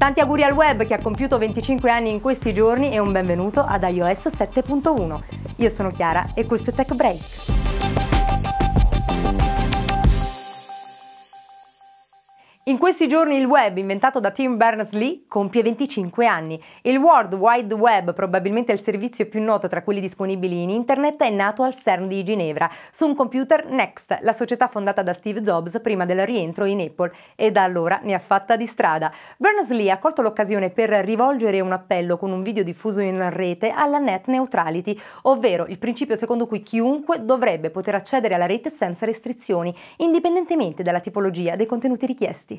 Tanti auguri al web che ha compiuto 25 anni in questi giorni e un benvenuto ad iOS 7.1. Io sono Chiara e questo è Tech Break. In questi giorni il web, inventato da Tim Berners-Lee, compie 25 anni. Il World Wide Web, probabilmente il servizio più noto tra quelli disponibili in Internet, è nato al CERN di Ginevra, su un computer Next, la società fondata da Steve Jobs prima del rientro in Apple, e da allora ne ha fatta di strada. Berners-Lee ha colto l'occasione per rivolgere un appello con un video diffuso in rete alla net neutrality, ovvero il principio secondo cui chiunque dovrebbe poter accedere alla rete senza restrizioni, indipendentemente dalla tipologia dei contenuti richiesti.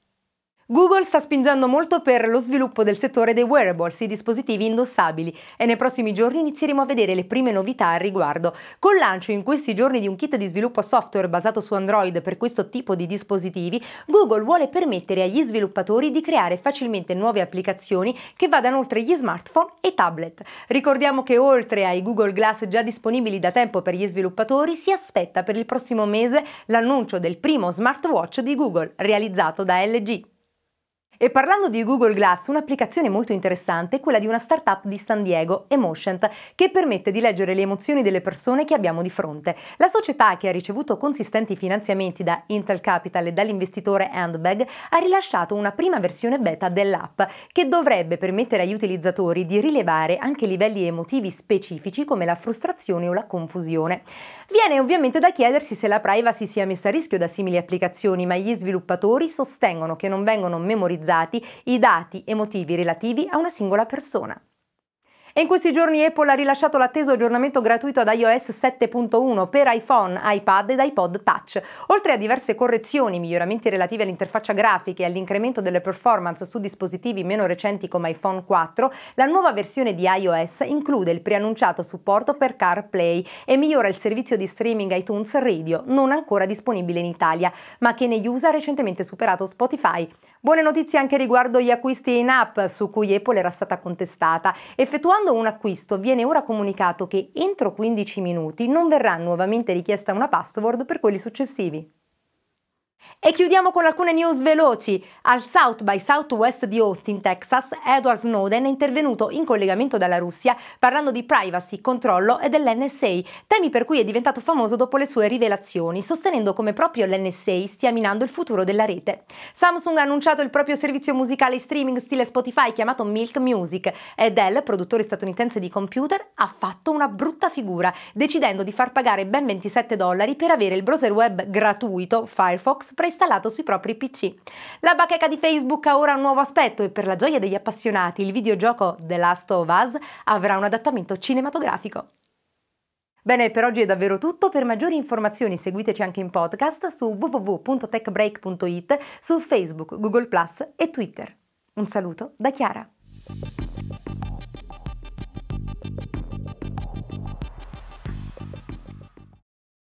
Google sta spingendo molto per lo sviluppo del settore dei wearables, i dispositivi indossabili, e nei prossimi giorni inizieremo a vedere le prime novità al riguardo. Col lancio in questi giorni di un kit di sviluppo software basato su Android per questo tipo di dispositivi, Google vuole permettere agli sviluppatori di creare facilmente nuove applicazioni che vadano oltre gli smartphone e tablet. Ricordiamo che oltre ai Google Glass già disponibili da tempo per gli sviluppatori, si aspetta per il prossimo mese l'annuncio del primo smartwatch di Google, realizzato da LG. E parlando di Google Glass, un'applicazione molto interessante è quella di una startup di San Diego, Emotions, che permette di leggere le emozioni delle persone che abbiamo di fronte. La società, che ha ricevuto consistenti finanziamenti da Intel Capital e dall'investitore Handbag, ha rilasciato una prima versione beta dell'app che dovrebbe permettere agli utilizzatori di rilevare anche livelli emotivi specifici come la frustrazione o la confusione. Viene ovviamente da chiedersi se la privacy sia messa a rischio da simili applicazioni, ma gli sviluppatori sostengono che non vengono memorizzati i dati emotivi relativi a una singola persona. E in questi giorni Apple ha rilasciato l'atteso aggiornamento gratuito ad iOS 7.1 per iPhone, iPad ed iPod Touch. Oltre a diverse correzioni, miglioramenti relativi all'interfaccia grafica e all'incremento delle performance su dispositivi meno recenti come iPhone 4, la nuova versione di iOS include il preannunciato supporto per CarPlay e migliora il servizio di streaming iTunes Radio, non ancora disponibile in Italia, ma che negli USA ha recentemente superato Spotify. Buone notizie anche riguardo gli acquisti in app su cui Apple era stata contestata. Effettuando un acquisto viene ora comunicato che entro 15 minuti non verrà nuovamente richiesta una password per quelli successivi. E chiudiamo con alcune news veloci. Al South by Southwest di Austin, Texas, Edward Snowden è intervenuto in collegamento dalla Russia parlando di privacy, controllo e dell'NSA, temi per cui è diventato famoso dopo le sue rivelazioni, sostenendo come proprio l'NSA stia minando il futuro della rete. Samsung ha annunciato il proprio servizio musicale streaming stile Spotify chiamato Milk Music e Dell, produttore statunitense di computer, ha fatto una brutta figura, decidendo di far pagare ben 27 dollari per avere il browser web gratuito Firefox preinstallato sui propri PC. La bacheca di Facebook ha ora un nuovo aspetto e per la gioia degli appassionati il videogioco The Last of Us avrà un adattamento cinematografico. Bene, per oggi è davvero tutto. Per maggiori informazioni seguiteci anche in podcast su www.techbreak.it, su Facebook, Google Plus e Twitter. Un saluto da Chiara.